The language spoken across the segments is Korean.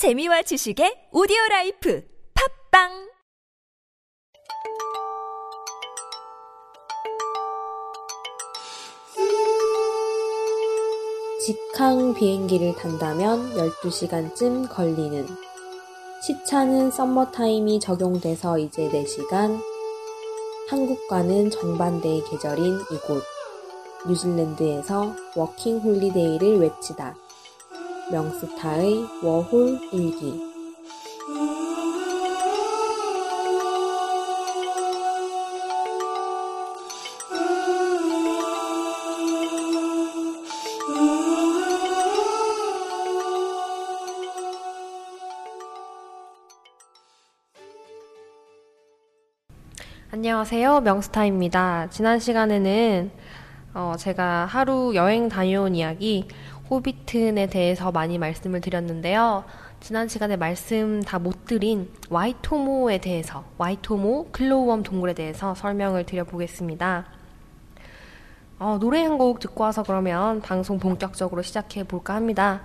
재미와 지식의 오디오 라이프 팝빵! 직항 비행기를 탄다면 12시간쯤 걸리는. 시차는 썸머타임이 적용돼서 이제 4시간. 한국과는 정반대의 계절인 이곳 뉴질랜드에서 워킹 홀리데이를 외치다 명스타의 워홀 일기 안녕하세요. 명스타입니다. 지난 시간에는 어, 제가 하루 여행 다녀온 이야기 호비튼에 대해서 많이 말씀을 드렸는데요. 지난 시간에 말씀 다 못 드린 와이토모에 대해서 와이토모 glowworm 동굴에 대해서 설명을 드려보겠습니다. 어, 노래 한 곡 듣고 와서 그러면 방송 본격적으로 시작해 볼까 합니다.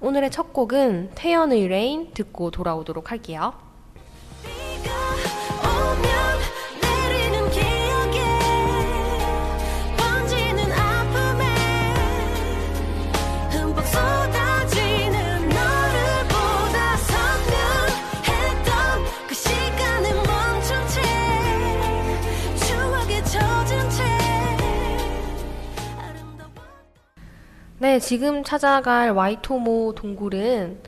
오늘의 첫 곡은 태연의 Rain 듣고 돌아오도록 할게요. 네, 지금 찾아갈 와이토모 동굴은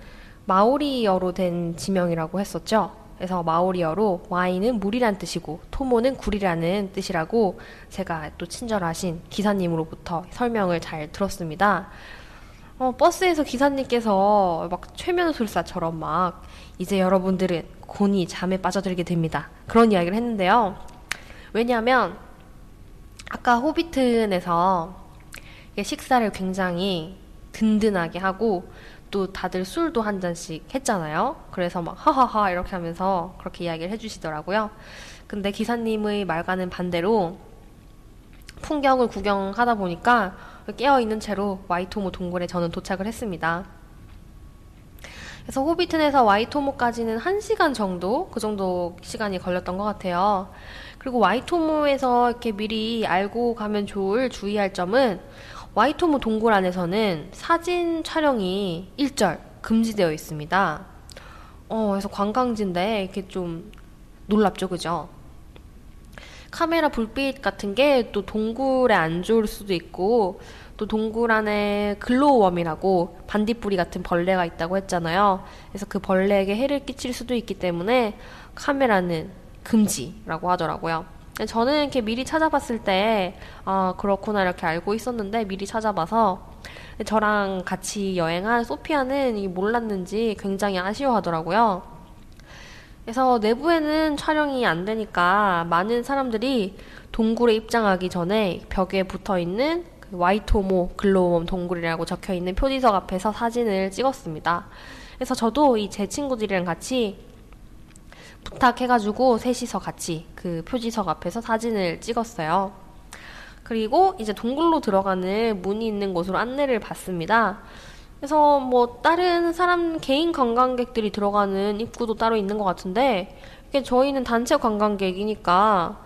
마오리어로 된 지명이라고 했었죠. 그래서 마오리어로 와이는 물이란 뜻이고 토모는 굴이라는 뜻이라고 제가 또 친절하신 기사님으로부터 설명을 잘 들었습니다. 어, 버스에서 기사님께서 막 최면술사처럼 막 이제 여러분들은 곤히 잠에 빠져들게 됩니다. 그런 이야기를 했는데요. 왜냐하면 아까 호비튼에서 식사를 굉장히 든든하게 하고 또 다들 술도 한 잔씩 했잖아요. 그래서 막 하하하 이렇게 하면서 그렇게 이야기를 해주시더라고요. 근데 기사님의 말과는 반대로 풍경을 구경하다 보니까 깨어있는 채로 와이토모 동굴에 저는 도착을 했습니다. 그래서 호비튼에서 와이토모까지는 1시간 정도, 그 정도 시간이 걸렸던 것 같아요. 그리고 와이토모에서 이렇게 미리 알고 가면 좋을 주의할 점은 와이토모 동굴 안에서는 사진 촬영이 일절 금지되어 있습니다. 어, 그래서 관광지인데 이렇게 좀 놀랍죠, 그죠? 카메라 불빛 같은 게 또 동굴에 안 좋을 수도 있고 또 동굴 안에 glowworm이라고 반딧불이 같은 벌레가 있다고 했잖아요. 그래서 그 벌레에게 해를 끼칠 수도 있기 때문에 카메라는 금지라고 하더라고요. 저는 이렇게 미리 찾아봤을 때, 아, 그렇구나, 이렇게 알고 있었는데, 미리 찾아봐서, 저랑 같이 여행한 소피아는 이 몰랐는지 굉장히 아쉬워하더라고요. 그래서 내부에는 촬영이 안 되니까 많은 사람들이 동굴에 입장하기 전에 벽에 붙어 있는 그 와이토모 글로우홈 동굴이라고 적혀 있는 표지석 앞에서 사진을 찍었습니다. 그래서 저도 이 제 친구들이랑 같이 부탁해가지고 셋이서 같이 그 표지석 앞에서 사진을 찍었어요. 그리고 이제 동굴로 들어가는 문이 있는 곳으로 안내를 받습니다. 그래서 뭐 다른 사람 개인 관광객들이 들어가는 입구도 따로 있는 것 같은데 이게 저희는 단체 관광객이니까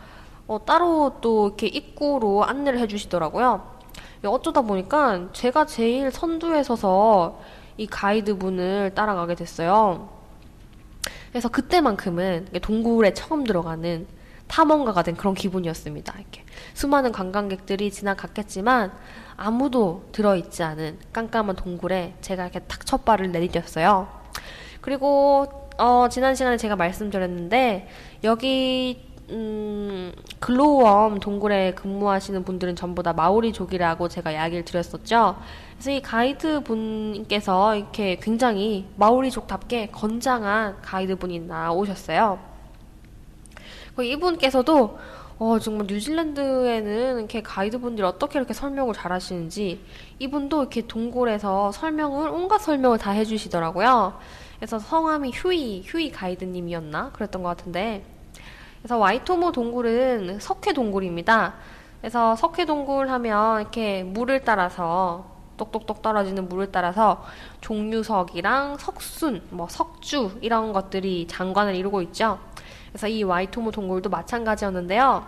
어, 따로 또 이렇게 입구로 안내를 해주시더라고요. 어쩌다 보니까 제가 제일 선두에 서서 이 가이드분을 따라가게 됐어요. 그래서 그때만큼은 동굴에 처음 들어가는 탐험가가 된 그런 기분이었습니다. 이렇게 수많은 관광객들이 지나갔겠지만 아무도 들어있지 않은 깜깜한 동굴에 제가 이렇게 탁 첫 발을 내디뎠어요. 그리고 어, 지난 시간에 제가 말씀드렸는데 여기 음, 글로우웜 동굴에 근무하시는 분들은 전부 다 마오리족이라고 제가 이야기를 드렸었죠. 그래서 이 가이드 분께서 이렇게 굉장히 마오리족답게 건장한 가이드 분이 나오셨어요. 그 이분께서도 어, 정말 뉴질랜드에는 이렇게 가이드분들이 어떻게 이렇게 설명을 잘 하시는지 이분도 이렇게 동굴에서 설명을 온갖 설명을 다 해주시더라고요. 그래서 성함이 휴이 휴이 가이드님이었나 그랬던 것 같은데 그래서 와이토모 동굴은 석회 동굴입니다. 그래서 석회 동굴 하면 이렇게 물을 따라서 똑똑똑 떨어지는 물을 따라서 종류석이랑 석순, 뭐 석주 이런 것들이 장관을 이루고 있죠. 그래서 이 와이토모 동굴도 마찬가지였는데요.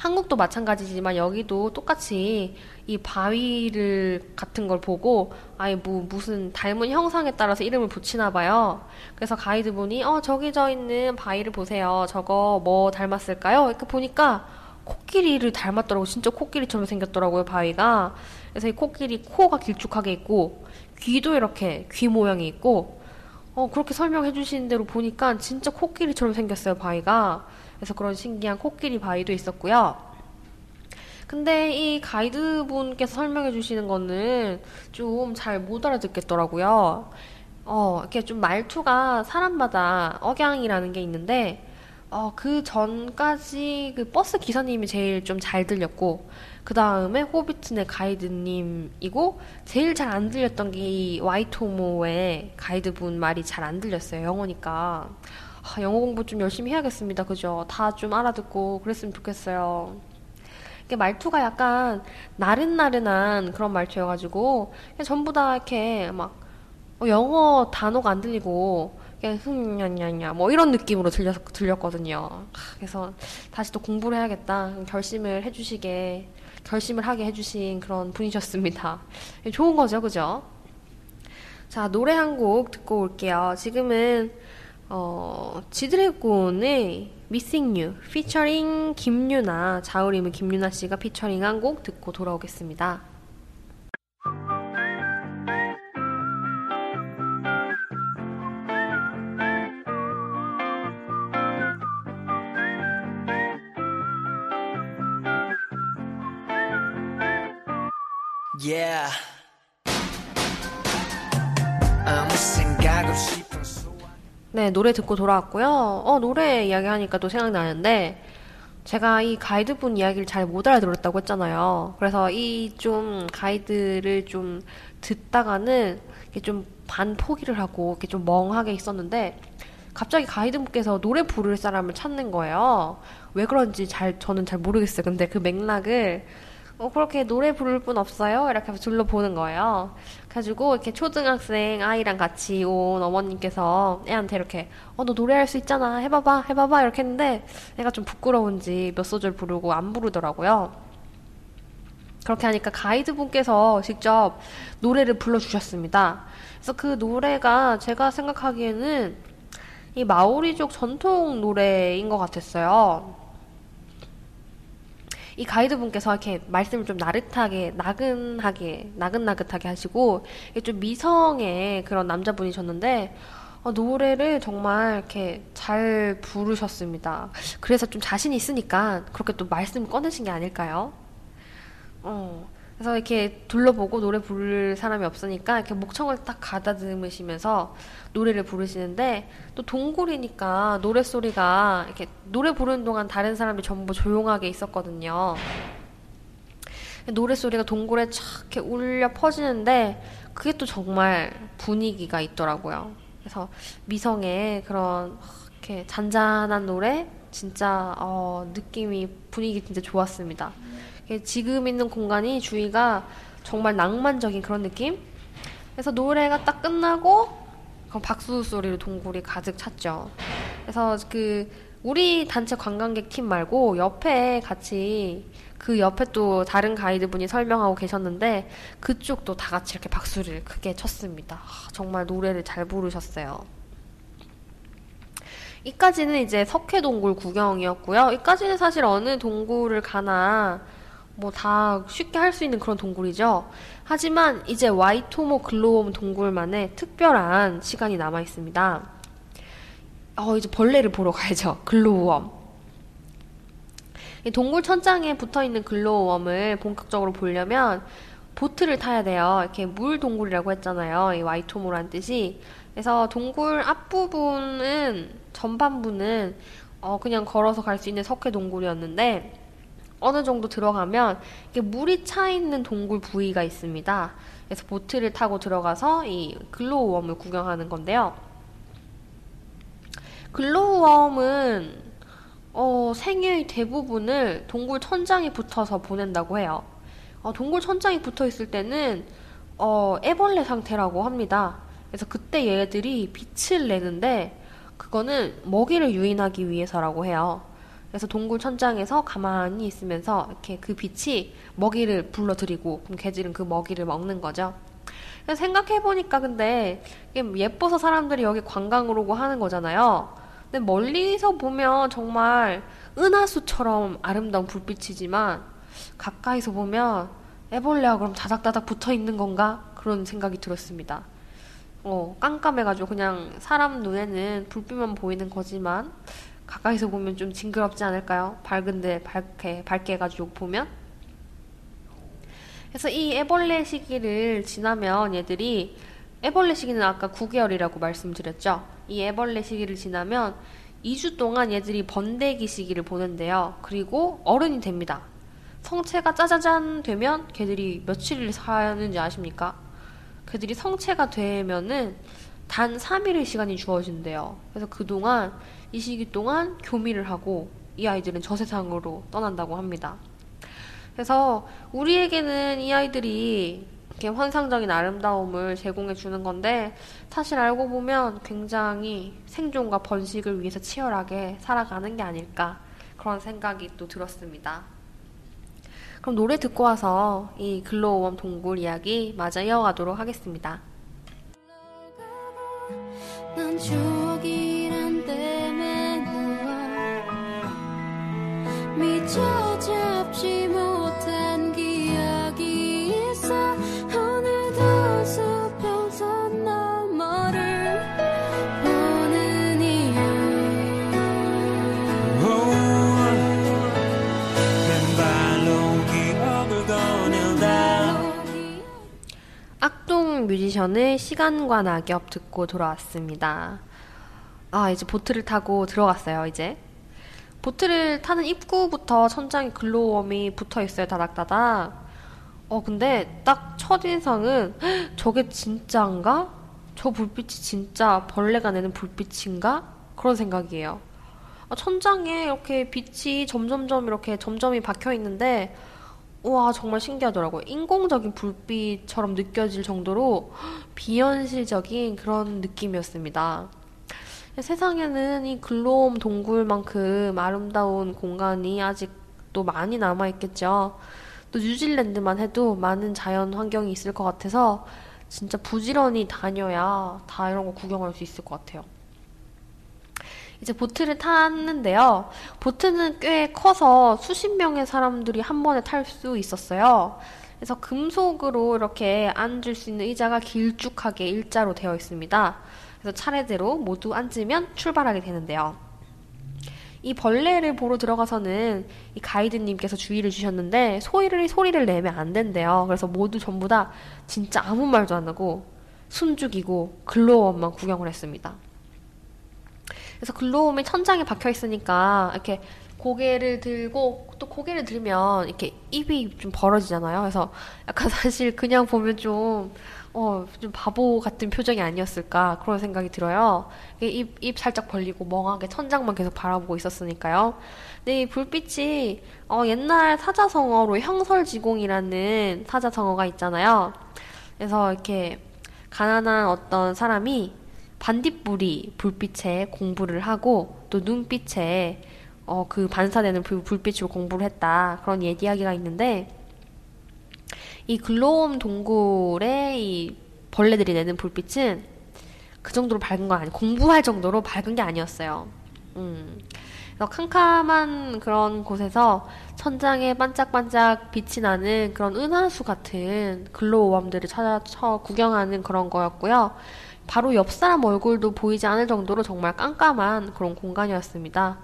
한국도 마찬가지지만 여기도 똑같이 이 바위를 같은 걸 보고 아예 뭐 무슨 닮은 형상에 따라서 이름을 붙이나 봐요. 그래서 가이드분이 어 저기 저 있는 바위를 보세요. 저거 뭐 닮았을까요? 이렇게 보니까 코끼리를 닮았더라고. 진짜 코끼리처럼 생겼더라고요, 바위가. 그래서 이 코끼리 코가 길쭉하게 있고 귀도 이렇게 귀 모양이 있고 어 그렇게 설명해 주시는 대로 보니까 진짜 코끼리처럼 생겼어요, 바위가. 그래서 그런 신기한 코끼리 바위도 있었고요. 근데 이 가이드분께서 설명해 주시는 거는 좀 잘 못 알아듣겠더라고요. 어, 이렇게 좀 말투가 사람마다 억양이라는 게 있는데, 어, 그 전까지 그 버스 기사님이 제일 좀 잘 들렸고, 그 다음에 호비트네 가이드님이고, 제일 잘 안 들렸던 게 이 와이토모의 가이드분 말이 잘 안 들렸어요, 영어니까. 아, 영어 공부 좀 열심히 해야겠습니다. 그죠? 다 좀 알아듣고 그랬으면 좋겠어요. 이게 말투가 약간 나른나른한 그런 말투여가지고 전부 다 이렇게 막 어, 영어 단어가 안 들리고 그냥 흠냐냐냐 뭐 이런 느낌으로 들렸, 들렸거든요. 하, 그래서 다시 또 공부를 해야겠다 결심을 해주시게 결심을 하게 해주신 그런 분이셨습니다. 좋은 거죠, 그죠? 자 노래 한 곡 듣고 올게요. 지금은 어, 지드래곤의 Missing You 피처링 김유나 자우림은 김유나 씨가 피처링한 곡 듣고 돌아오겠습니다. Yeah. 네, 노래 듣고 돌아왔고요. 어, 노래 이야기하니까 또 생각나는데, 제가 이 가이드분 이야기를 잘 못 알아들었다고 했잖아요. 그래서 이 좀 가이드를 좀 듣다가는 이렇게 좀 반 포기를 하고 이렇게 좀 멍하게 있었는데, 갑자기 가이드분께서 노래 부를 사람을 찾는 거예요. 왜 그런지 잘, 저는 잘 모르겠어요. 근데 그 맥락을, 어, 그렇게 노래 부를 분 없어요? 이렇게 둘러보는 거예요. 그래가지고 이렇게 초등학생 아이랑 같이 온 어머님께서 애한테 이렇게 어 너 노래할 수 있잖아 해봐봐 해봐봐 이렇게 했는데 애가 좀 부끄러운지 몇 소절 부르고 안 부르더라고요. 그렇게 하니까 가이드분께서 직접 노래를 불러주셨습니다. 그래서 그 노래가 제가 생각하기에는 이 마오리족 전통 노래인 것 같았어요. 이 가이드 분께서 이렇게 말씀을 좀 나긋하게, 나근하게, 나긋나긋하게 하시고, 좀 미성의 그런 남자분이셨는데, 어, 노래를 정말 이렇게 잘 부르셨습니다. 그래서 좀 자신 있으니까 그렇게 또 말씀 꺼내신 게 아닐까요? 어, 그래서 이렇게 둘러보고 노래 부를 사람이 없으니까 이렇게 목청을 딱 가다듬으시면서 노래를 부르시는데 또 동굴이니까 노래 소리가 이렇게 노래 부르는 동안 다른 사람들이 전부 조용하게 있었거든요. 노래 소리가 동굴에 촥 이렇게 울려 퍼지는데 그게 또 정말 분위기가 있더라고요. 그래서 미성의 그런 이렇게 잔잔한 노래 진짜 어, 느낌이 분위기 진짜 좋았습니다. 이게 지금 있는 공간이 주위가 정말 낭만적인 그런 느낌? 그래서 노래가 딱 끝나고 박수 소리로 동굴이 가득 찼죠. 그래서 그 우리 단체 관광객 팀 말고 옆에 같이 그 옆에 또 다른 가이드분이 설명하고 계셨는데 그쪽도 다 같이 이렇게 박수를 크게 쳤습니다. 아, 정말 노래를 잘 부르셨어요. 이까지는 이제 석회동굴 구경이었고요. 이까지는 사실 어느 동굴을 가나 뭐 다 쉽게 할 수 있는 그런 동굴이죠. 하지만 이제 와이토모 글로움 동굴만의 특별한 시간이 남아 있습니다. 어, 이제 벌레를 보러 가야죠. 글로우엄. 이 동굴 천장에 붙어 있는 glowworm을 본격적으로 보려면 보트를 타야 돼요. 이렇게 물 동굴이라고 했잖아요. 이 와이토모란 뜻이. 그래서 동굴 앞부분은 전반부는 어, 그냥 걸어서 갈 수 있는 석회 동굴이었는데 어느 정도 들어가면 이게 물이 차 있는 동굴 부위가 있습니다. 그래서 보트를 타고 들어가서 이 glowworm을 구경하는 건데요. glowworm은 어, 생애의 대부분을 동굴 천장에 붙어서 보낸다고 해요. 어, 동굴 천장이 붙어 있을 때는 어, 애벌레 상태라고 합니다. 그래서 그때 얘들이 빛을 내는데 그거는 먹이를 유인하기 위해서라고 해요. 그래서 동굴 천장에서 가만히 있으면서 이렇게 그 빛이 먹이를 불러들이고 그럼 걔들은 그 먹이를 먹는 거죠. 생각해보니까 근데 예뻐서 사람들이 여기 관광으로 오고 하는 거잖아요. 근데 멀리서 보면 정말 은하수처럼 아름다운 불빛이지만 가까이서 보면 애벌레가 그럼 다닥다닥 붙어 있는 건가? 그런 생각이 들었습니다. 어, 깜깜해가지고 그냥 사람 눈에는 불빛만 보이는 거지만 가까이서 보면 좀 징그럽지 않을까요? 밝은데 밝게, 밝게 해가지고 보면? 그래서 이 애벌레 시기를 지나면 얘들이 애벌레 시기는 아까 9개월이라고 말씀드렸죠. 이 애벌레 시기를 지나면 2주 동안 얘들이 번데기 시기를 보는데요. 그리고 어른이 됩니다. 성체가 짜자잔 되면 걔들이 며칠을 사는지 아십니까? 걔들이 성체가 되면은 단 3일의 시간이 주어진대요. 그래서 그동안 이 시기 동안 교미를 하고 이 아이들은 저 세상으로 떠난다고 합니다. 그래서 우리에게는 이 아이들이 이렇게 환상적인 아름다움을 제공해 주는 건데 사실 알고 보면 굉장히 생존과 번식을 위해서 치열하게 살아가는 게 아닐까 그런 생각이 또 들었습니다. 그럼 노래 듣고 와서 이 글로우웜 동굴 이야기 마저 이어가도록 하겠습니다. 미처 잡지 못한 기억이 있어. 오늘도 뮤지션의 시간과 낙엽 듣고 돌아왔습니다. 아, 이제 보트를 타고 들어갔어요, 이제. 보트를 타는 입구부터 천장에 글로우웜이 붙어 있어요, 다닥다닥. 어, 근데 딱 첫인상은 "헉, 저게 진짜인가? 저 불빛이 진짜 벌레가 내는 불빛인가? 그런 생각이에요. 아, 천장에 이렇게 빛이 점점점 이렇게 점점이 박혀 있는데 우와 정말 신기하더라고요. 인공적인 불빛처럼 느껴질 정도로 비현실적인 그런 느낌이었습니다. 세상에는 이 글로움 동굴만큼 아름다운 공간이 아직도 많이 남아있겠죠. 또 뉴질랜드만 해도 많은 자연 환경이 있을 것 같아서 진짜 부지런히 다녀야 다 이런 거 구경할 수 있을 것 같아요. 이제 보트를 탔는데요. 보트는 꽤 커서 수십 명의 사람들이 한 번에 탈 수 있었어요. 그래서 금속으로 이렇게 앉을 수 있는 의자가 길쭉하게 일자로 되어 있습니다. 그래서 차례대로 모두 앉으면 출발하게 되는데요. 이 벌레를 보러 들어가서는 이 가이드님께서 주의를 주셨는데 소리를 소리를 내면 안 된대요. 그래서 모두 전부 다 진짜 아무 말도 안 하고 숨죽이고 글로우업만 구경을 했습니다. 그래서 글로움이 천장에 박혀 있으니까 이렇게 고개를 들고 또 고개를 들면 이렇게 입이 좀 벌어지잖아요. 그래서 약간 사실 그냥 보면 좀 어, 좀 바보 같은 표정이 아니었을까 그런 생각이 들어요. 입, 입 살짝 벌리고 멍하게 천장만 계속 바라보고 있었으니까요. 근데 이 불빛이 어, 옛날 사자성어로 형설지공이라는 사자성어가 있잖아요. 그래서 이렇게 가난한 어떤 사람이 반딧불이 불빛에 공부를 하고 또 눈빛에 어, 그 반사되는 불, 불빛으로 공부를 했다. 그런 옛 이야기가 있는데 이 글로움 동굴의 이 벌레들이 내는 불빛은 그 정도로 밝은 건 아니, 공부할 정도로 밝은 게 아니었어요. 음. 그래서 캄캄한 그런 곳에서 천장에 반짝반짝 빛이 나는 그런 은하수 같은 글로우웜들을 찾아 쳐 구경하는 그런 거였고요. 바로 옆 사람 얼굴도 보이지 않을 정도로 정말 깜깜한 그런 공간이었습니다.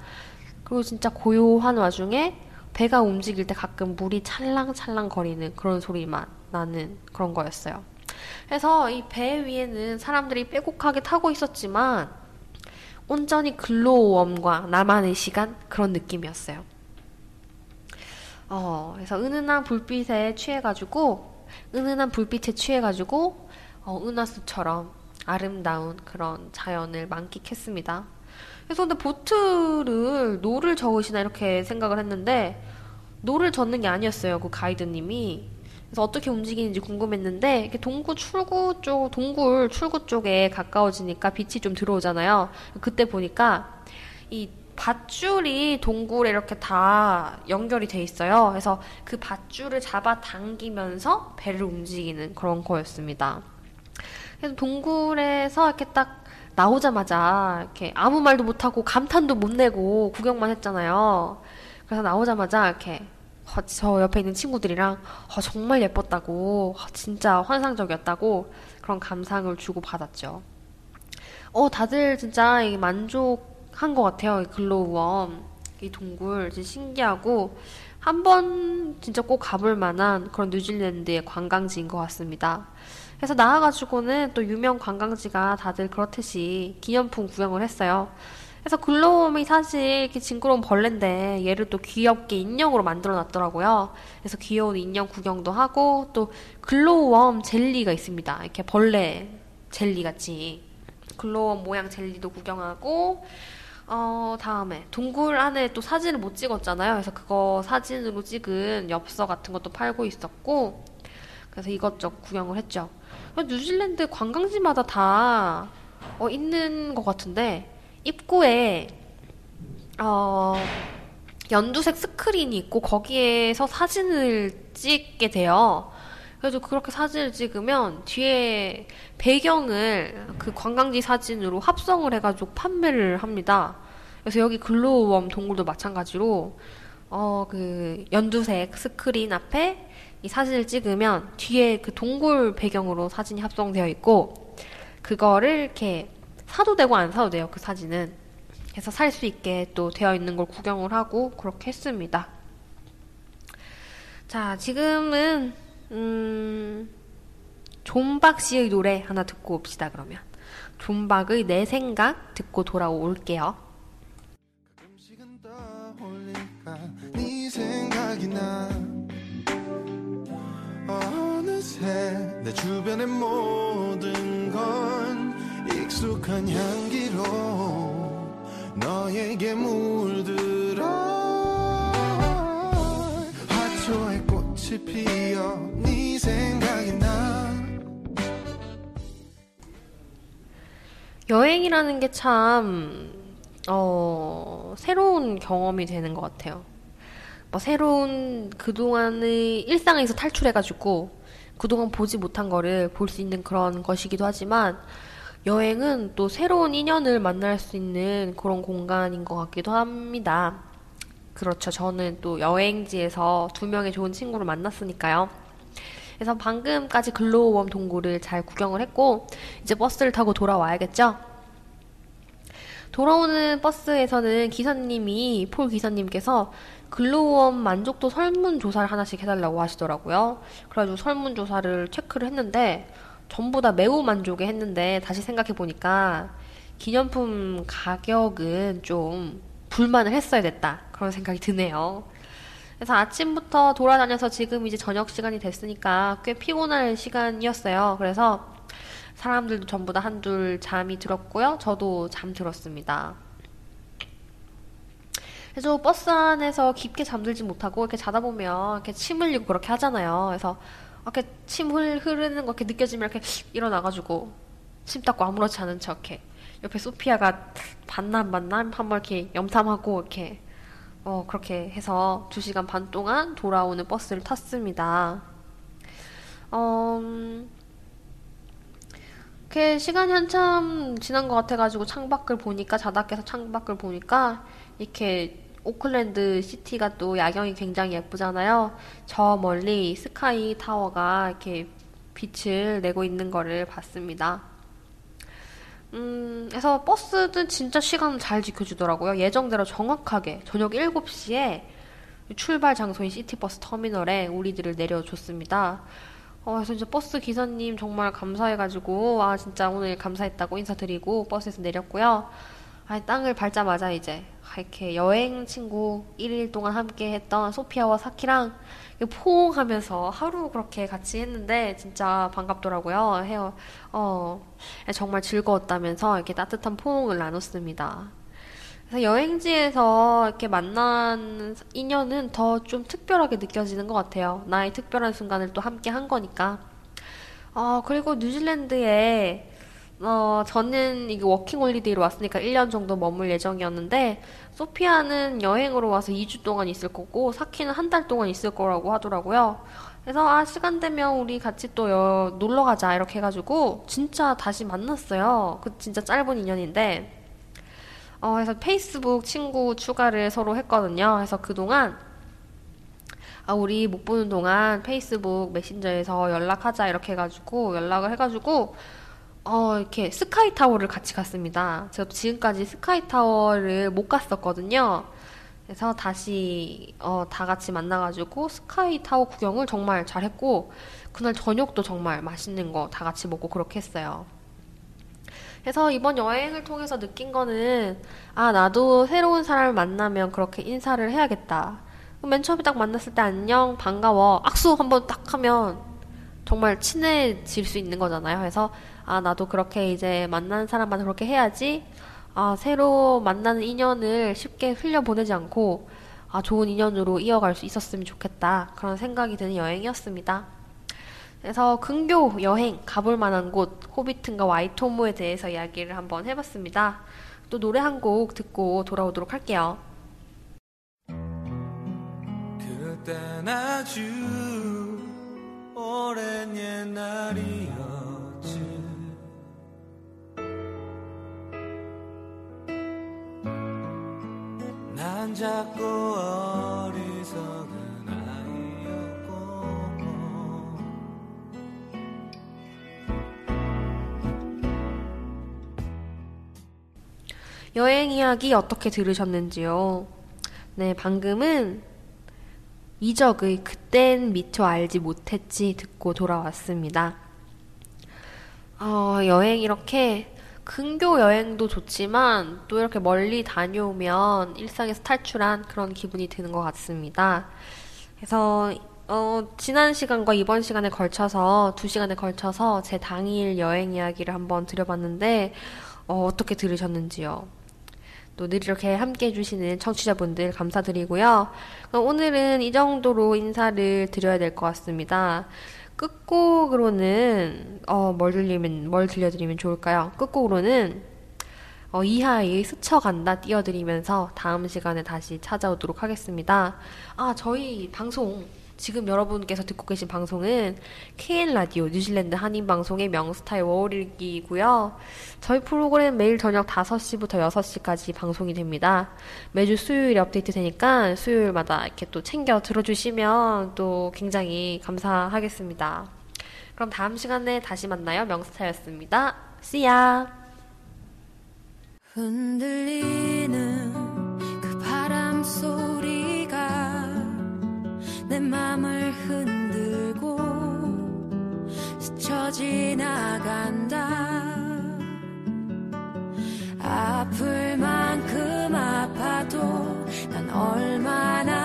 그리고 진짜 고요한 와중에 배가 움직일 때 가끔 물이 찰랑찰랑 거리는 그런 소리만 나는 그런 거였어요. 그래서 이 배 위에는 사람들이 빼곡하게 타고 있었지만 온전히 글로우웜과 나만의 시간 그런 느낌이었어요. 어, 그래서 은은한 불빛에 취해가지고 은은한 불빛에 취해가지고 어, 은하수처럼 아름다운 그런 자연을 만끽했습니다. 그래서 근데 보트를 노를 저으시나 이렇게 생각을 했는데 노를 젓는 게 아니었어요. 그 가이드님이 그래서 어떻게 움직이는지 궁금했는데 이렇게 동구 출구 쪽 동굴 출구 쪽에 가까워지니까 빛이 좀 들어오잖아요. 그때 보니까 이 밧줄이 동굴에 이렇게 다 연결이 돼 있어요. 그래서 그 밧줄을 잡아 당기면서 배를 움직이는 그런 거였습니다. 그래서 동굴에서 이렇게 딱 나오자마자 이렇게 아무 말도 못하고 감탄도 못 내고 구경만 했잖아요. 그래서 나오자마자 이렇게 어, 저 옆에 있는 친구들이랑 어, 정말 예뻤다고 어, 진짜 환상적이었다고 그런 감상을 주고 받았죠. 어 다들 진짜 이 만족한 것 같아요. 이 글로우웜 이 동굴 진짜 신기하고 한번 진짜 꼭 가볼 만한 그런 뉴질랜드의 관광지인 것 같습니다. 그래서 나와가지고는 또 유명 관광지가 다들 그렇듯이 기념품 구경을 했어요. 그래서 glowworm이 사실 이렇게 징그러운 벌레인데 얘를 또 귀엽게 인형으로 만들어 놨더라고요. 그래서 귀여운 인형 구경도 하고 또 glowworm 젤리가 있습니다. 이렇게 벌레 젤리 같이 glowworm 모양 젤리도 구경하고 어 다음에 동굴 안에 또 사진을 못 찍었잖아요. 그래서 그거 사진으로 찍은 엽서 같은 것도 팔고 있었고 그래서 이것저것 구경을 했죠. 뉴질랜드 관광지마다 다 어, 있는 것 같은데 입구에 어, 연두색 스크린이 있고 거기에서 사진을 찍게 돼요. 그래서 그렇게 사진을 찍으면 뒤에 배경을 그 관광지 사진으로 합성을 해가지고 판매를 합니다. 그래서 여기 glowworm 동굴도 마찬가지로 어, 그 연두색 스크린 앞에 이 사진을 찍으면 뒤에 그 동굴 배경으로 사진이 합성되어 있고 그거를 이렇게 사도 되고 안 사도 돼요. 그 사진은. 그래서 살 수 있게 또 되어 있는 걸 구경을 하고 그렇게 했습니다. 자, 지금은 음, 존박 씨의 노래 하나 듣고 옵시다 그러면. 존박의 내 생각 듣고 돌아올게요. 가끔씩은 떠올릴까 네 생각이 나 어느새 내 주변의 모든 건 익숙한 향기로 너에게 물들어 화초에 꽃이 피어 네 생각이 나 여행이라는 게 참, 어, 새로운 경험이 되는 것 같아요. 뭐, 새로운 그동안의 일상에서 탈출해가지고, 그동안 보지 못한 거를 볼 수 있는 그런 것이기도 하지만, 여행은 또 새로운 인연을 만날 수 있는 그런 공간인 것 같기도 합니다. 그렇죠. 저는 또 여행지에서 두 명의 좋은 친구를 만났으니까요. 그래서 방금까지 글로우웜 동굴을 잘 구경을 했고 이제 버스를 타고 돌아와야겠죠? 돌아오는 버스에서는 기사님이 폴 기사님께서 글로우웜 만족도 설문조사를 하나씩 해달라고 하시더라고요. 그래가지고 설문조사를 체크를 했는데 전부 다 매우 만족해 했는데 다시 생각해 보니까 기념품 가격은 좀 불만을 했어야 됐다 그런 생각이 드네요. 그래서 아침부터 돌아다녀서 지금 이제 저녁 시간이 됐으니까 꽤 피곤할 시간이었어요. 그래서 사람들도 전부 다 한둘 잠이 들었고요. 저도 잠 들었습니다. 그래서 버스 안에서 깊게 잠들지 못하고 이렇게 자다 보면 이렇게 침 흘리고 그렇게 하잖아요. 그래서 이렇게 침 흘- 흐르는 거 이렇게 느껴지면 이렇게 일어나가지고 침 닦고 아무렇지 않은 척 이렇게 옆에 소피아가 봤나 안 봤나 한번 이렇게 염탐하고 이렇게 어, 그렇게 해서 2시간 반 동안 돌아오는 버스를 탔습니다. 어, 음, 이렇게 시간이 한참 지난 것 같아가지고 창밖을 보니까, 자다 깨서 창밖을 보니까, 이렇게 오클랜드 시티가 또 야경이 굉장히 예쁘잖아요. 저 멀리 스카이 타워가 이렇게 빛을 내고 있는 거를 봤습니다. 음, 그래서 버스는 진짜 시간을 잘 지켜주더라고요. 예정대로 정확하게 저녁 7시에 출발 장소인 시티버스 터미널에 우리들을 내려줬습니다. 어, 그래서 이제 버스 기사님 정말 감사해가지고, 아, 진짜 오늘 감사했다고 인사드리고 버스에서 내렸고요. 아, 땅을 밟자마자 이제 이렇게 여행 친구 1일 동안 함께 했던 소피아와 사키랑 포옹 하면서 하루 그렇게 같이 했는데 진짜 반갑더라고요. 헤어, 어, 정말 즐거웠다면서 이렇게 따뜻한 포옹을 나눴습니다. 그래서 여행지에서 이렇게 만난 인연은 더 좀 특별하게 느껴지는 것 같아요. 나의 특별한 순간을 또 함께 한 거니까. 어, 그리고 뉴질랜드에, 어, 저는 이게 워킹 홀리데이로 왔으니까 1년 정도 머물 예정이었는데, 소피아는 여행으로 와서 2주 동안 있을 거고, 사키는 한 달 동안 있을 거라고 하더라고요. 그래서, 아, 시간 되면 우리 같이 또 여, 놀러 가자, 이렇게 해가지고, 진짜 다시 만났어요. 그 진짜 짧은 인연인데, 어, 그래서 페이스북 친구 추가를 서로 했거든요. 그래서 그동안 아, 우리 못 보는 동안 페이스북 메신저에서 연락하자 이렇게 해가지고 연락을 해가지고 어, 이렇게 스카이 타워를 같이 갔습니다. 제가 지금까지 스카이 타워를 못 갔었거든요. 그래서 다시 어, 다 같이 만나가지고 스카이 타워 구경을 정말 잘했고 그날 저녁도 정말 맛있는 거 다 같이 먹고 그렇게 했어요. 그래서 이번 여행을 통해서 느낀 거는, 아, 나도 새로운 사람을 만나면 그렇게 인사를 해야겠다. 맨 처음에 딱 만났을 때 안녕, 반가워, 악수 한번 딱 하면 정말 친해질 수 있는 거잖아요. 그래서, 아, 나도 그렇게 이제 만나는 사람만 그렇게 해야지, 아, 새로 만나는 인연을 쉽게 흘려보내지 않고, 아, 좋은 인연으로 이어갈 수 있었으면 좋겠다. 그런 생각이 드는 여행이었습니다. 그래서 근교 여행 가볼 만한 곳 호비튼과 와이토모에 대해서 이야기를 한번 해봤습니다. 또 노래 한 곡 듣고 돌아오도록 할게요. 그땐 아주 오랜 옛날이었 난 작고 어리석은 아이였고 여행 이야기 어떻게 들으셨는지요? 네, 방금은 이적의 그땐 미처 알지 못했지 듣고 돌아왔습니다. 어, 여행 이렇게 근교 여행도 좋지만 또 이렇게 멀리 다녀오면 일상에서 탈출한 그런 기분이 드는 것 같습니다. 그래서 어, 지난 시간과 이번 시간에 걸쳐서 두 시간에 걸쳐서 제 당일 여행 이야기를 한번 드려봤는데 어, 어떻게 들으셨는지요? 또 늘 이렇게 함께 해주시는 청취자분들 감사드리고요. 오늘은 이 정도로 인사를 드려야 될 것 같습니다. 끝곡으로는 어, 뭘 들리면 뭘 들려드리면 좋을까요? 끝곡으로는 어, 이하의 스쳐간다 띄워드리면서 다음 시간에 다시 찾아오도록 하겠습니다. 아, 저희 방송 지금 여러분께서 듣고 계신 방송은 KN 라디오 뉴질랜드 한인 방송의 명스타의 워홀일기이고요. 저희 프로그램 매일 저녁 5시부터 6시까지 방송이 됩니다. 매주 수요일에 업데이트 되니까 수요일마다 이렇게 또 챙겨 들어주시면 또 굉장히 감사하겠습니다. 그럼 다음 시간에 다시 만나요. 명스타였습니다. See! 흔들리는 내 맘을 흔들고 스쳐 지나간다. 아플 만큼 아파도 난 얼마나